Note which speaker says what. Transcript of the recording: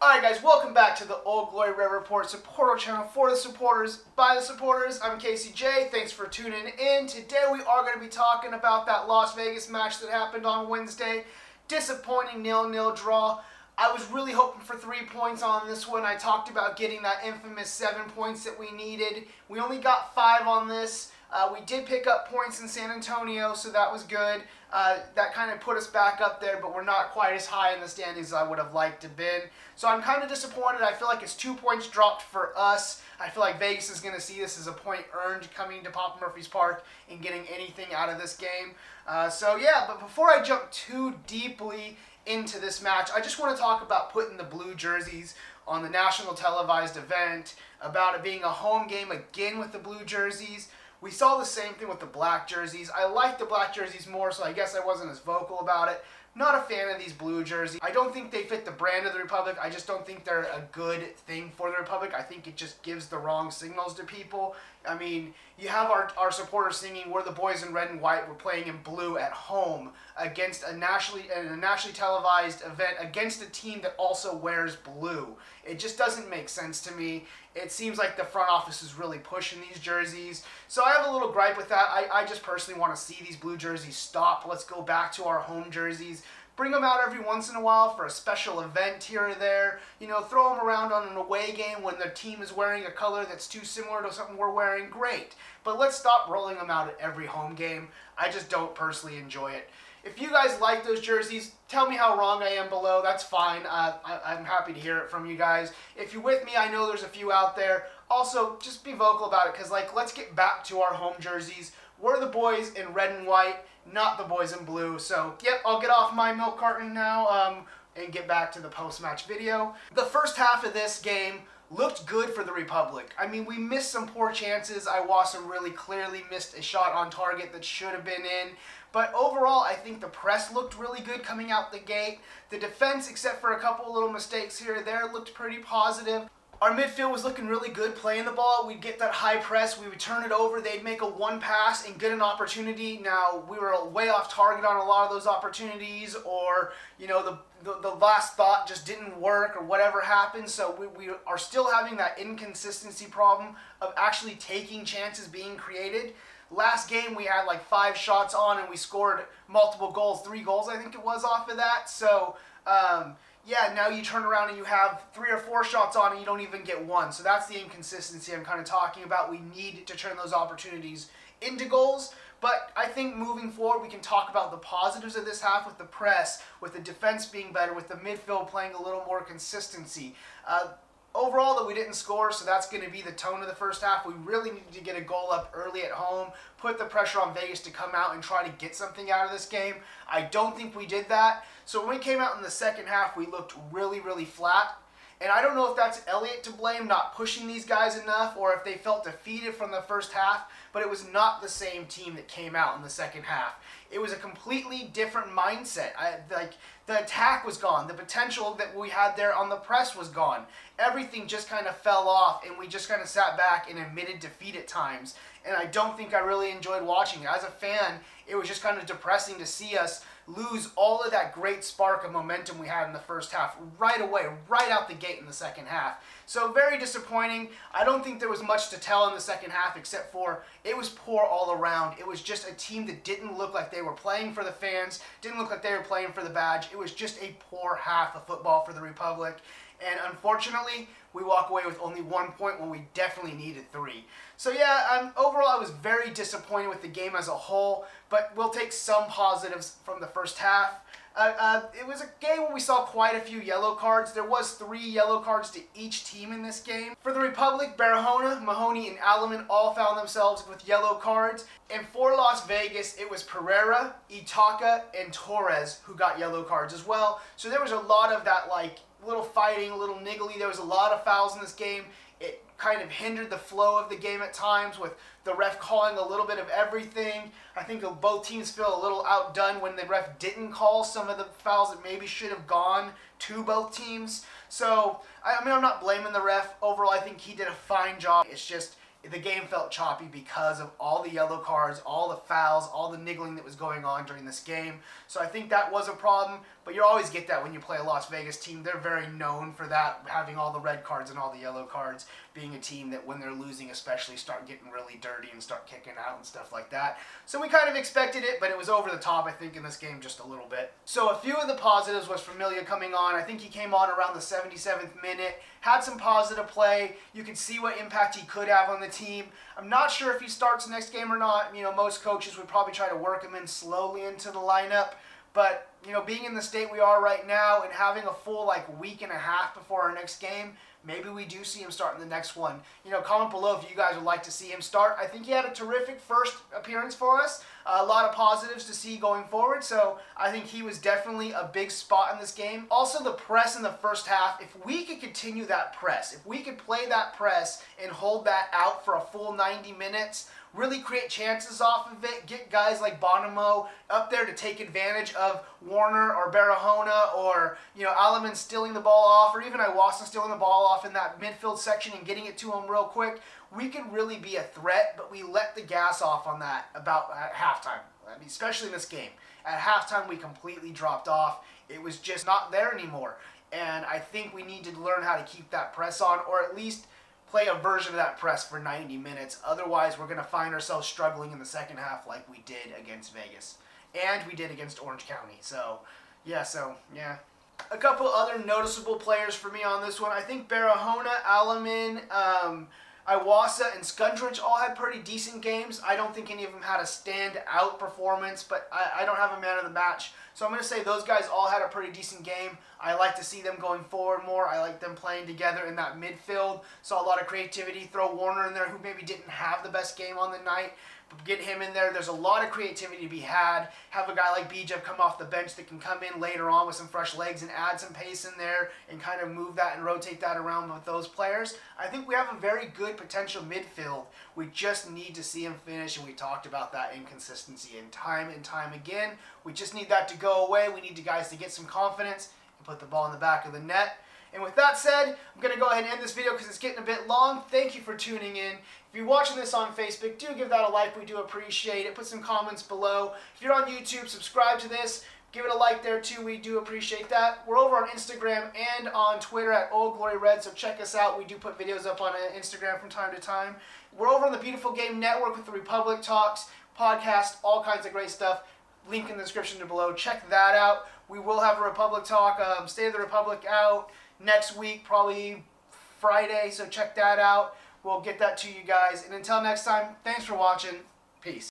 Speaker 1: Alright guys, welcome back to the Old Glory Red Report supporter channel for the supporters, by the supporters. I'm Casey J. Thanks for tuning in. Today we are going to be talking about that Las Vegas match that happened on Wednesday. Disappointing nil-nil draw. I was really hoping for three points on this one. I talked about getting that infamous seven points that we needed. We only got five on this. Uh, we did pick up points in San Antonio, so that was good. Uh, that kind of put us back up there, but we're not quite as high in the standings as I would have liked to been. So I'm kind of disappointed. I feel like it's two points dropped for us. I feel like Vegas is going to see this as a point earned coming to Papa Murphy's Park and getting anything out of this game. Uh, so yeah, but before I jump too deeply into this match, I just want to talk about putting the blue jerseys on the national televised event, about it being a home game again with the blue jerseys. We saw the same thing with the black jerseys. I like the black jerseys more, so I guess I wasn't as vocal about it. Not a fan of these blue jerseys. I don't think they fit the brand of the Republic. I just don't think they're a good thing for the Republic. I think it just gives the wrong signals to people. I mean, you have our, our supporters singing, we're the boys in red and white, we're playing in blue at home against a nationally, a nationally televised event against a team that also wears blue. It just doesn't make sense to me. It seems like the front office is really pushing these jerseys. So I have a little gripe with that. I, I just personally want to see these blue jerseys stop. Let's go back to our home jerseys bring them out every once in a while for a special event here or there. You know, throw them around on an away game when the team is wearing a color that's too similar to something we're wearing. Great. But let's stop rolling them out at every home game. I just don't personally enjoy it. If you guys like those jerseys, tell me how wrong I am below. That's fine. Uh, I, am happy to hear it from you guys. If you're with me, I know there's a few out there. Also, just be vocal about it because, like, let's get back to our home jerseys. We're the boys in red and white, not the boys in blue. So, yep, I'll get off my milk carton now um, and get back to the post-match video. The first half of this game looked good for the Republic. I mean, we missed some poor chances. Iwasa really clearly missed a shot on target that should have been in. But overall, I think the press looked really good coming out the gate. The defense, except for a couple little mistakes here there, looked pretty positive. Our midfield was looking really good playing the ball. We'd get that high press, we would turn it over, they'd make a one pass and get an opportunity. Now, we were way off target on a lot of those opportunities, or, you know, the, the, the last thought just didn't work, or whatever happened. So we, we are still having that inconsistency problem of actually taking chances being created. Last game, we had like five shots on and we scored multiple goals, three goals, I think it was, off of that. So, um, yeah, now you turn around and you have three or four shots on and you don't even get one. So that's the inconsistency I'm kind of talking about. We need to turn those opportunities into goals. But I think moving forward, we can talk about the positives of this half with the press, with the defense being better, with the midfield playing a little more consistency. Uh, overall that we didn't score, so that's going to be the tone of the first half. We really needed to get a goal up early at home, put the pressure on Vegas to come out and try to get something out of this game. I don't think we did that. So when we came out in the second half, we looked really, really flat. And I don't know if that's Elliott to blame, not pushing these guys enough, or if they felt defeated from the first half, but it was not the same team that came out in the second half. It was a completely different mindset. I, like the attack was gone, the potential that we had there on the press was gone. Everything just kind of fell off, and we just kind of sat back and admitted defeat at times. And I don't think I really enjoyed watching it. As a fan, it was just kind of depressing to see us lose all of that great spark of momentum we had in the first half right away, right out the gate in the second half. So very disappointing. I don't think there was much to tell in the second half except for it was poor all around. It was just a team that didn't look like they were playing for the fans, didn't look like they were playing for the badge. It was just a poor half of football for the Republic. And unfortunately, we walk away with only one point when we definitely needed three. So yeah, um, overall I was very disappointed with the game as a whole, but we'll take some positives from the first half. Uh, uh, it was a game where we saw quite a few yellow cards. There was three yellow cards to each team in this game. For the Republic, Barahona, Mahoney, and Aleman all found themselves with yellow cards. And for Las Vegas, it was Pereira, Itaka, and Torres who got yellow cards as well. So there was a lot of that like little fighting, a little niggly. There was a lot of fouls in this game. It kind of hindered the flow of the game at times with the ref calling a little bit of everything. I think both teams feel a little outdone when the ref didn't call some of the fouls that maybe should have gone to both teams. So, I mean, I'm not blaming the ref. Overall, I think he did a fine job. It's just the game felt choppy because of all the yellow cards, all the fouls, all the niggling that was going on during this game. So I think that was a problem, but you always get that when you play a Las Vegas team. They're very known for that, having all the red cards and all the yellow cards, being a team that when they're losing especially start getting really dirty and start kicking out and stuff like that. So we kind of expected it, but it was over the top, I think, in this game just a little bit. So a few of the positives was Familia coming on. I think he came on around the 77th minute, had some positive play. You could see what impact he could have on the team. I'm not sure if he starts the next game or not. You know, most coaches would probably try to work him in slowly into the lineup. But, you know, being in the state we are right now and having a full, like, week and a half before our next game, maybe we do see him start in the next one. You know, comment below if you guys would like to see him start. I think he had a terrific first appearance for us. A lot of positives to see going forward, so I think he was definitely a big spot in this game. Also, the press in the first half, if we could continue that press, if we could play that press and hold that out for a full 90 minutes, really create chances off of it, get guys like Bonomo up there to take advantage of Warner or Barahona or, you know, Aleman stealing the ball off or even Iwasa stealing the ball off in that midfield section and getting it to him real quick. We could really be a threat, but we let the gas off on that about at halftime. I mean, especially in this game. At halftime, we completely dropped off. It was just not there anymore. And I think we need to learn how to keep that press on or at least – play a version of that press for 90 minutes. Otherwise, we're going to find ourselves struggling in the second half like we did against Vegas. And we did against Orange County. So, yeah, so, yeah. A couple other noticeable players for me on this one. I think Barahona, Aleman, um, Iwasa, and Skundrich all had pretty decent games. I don't think any of them had a stand-out performance, but I, I don't have a man of the match. So I'm going to say those guys all had a pretty decent game. I like to see them going forward more. I like them playing together in that midfield. Saw a lot of creativity. Throw Warner in there, who maybe didn't have the best game on the night But get him in there. There's a lot of creativity to be had. Have a guy like BJ come off the bench that can come in later on with some fresh legs and add some pace in there and kind of move that and rotate that around with those players. I think we have a very good potential midfield. We just need to see him finish, and we talked about that inconsistency and time and time again. We just need that to go away. We need the guys to get some confidence put the ball in the back of the net. And with that said, I'm going to go ahead and end this video because it's getting a bit long. Thank you for tuning in. If you're watching this on Facebook, do give that a like. We do appreciate it. Put some comments below. If you're on YouTube, subscribe to this. Give it a like there too. We do appreciate that. We're over on Instagram and on Twitter at Old Glory Red, so check us out. We do put videos up on uh, Instagram from time to time. We're over on the Beautiful Game Network with the Republic Talks podcast, all kinds of great stuff. Link in the description below. Check that out. We will have a Republic Talk, um, State of the Republic out next week, probably Friday, so check that out. We'll get that to you guys. And until next time, thanks for watching. Peace.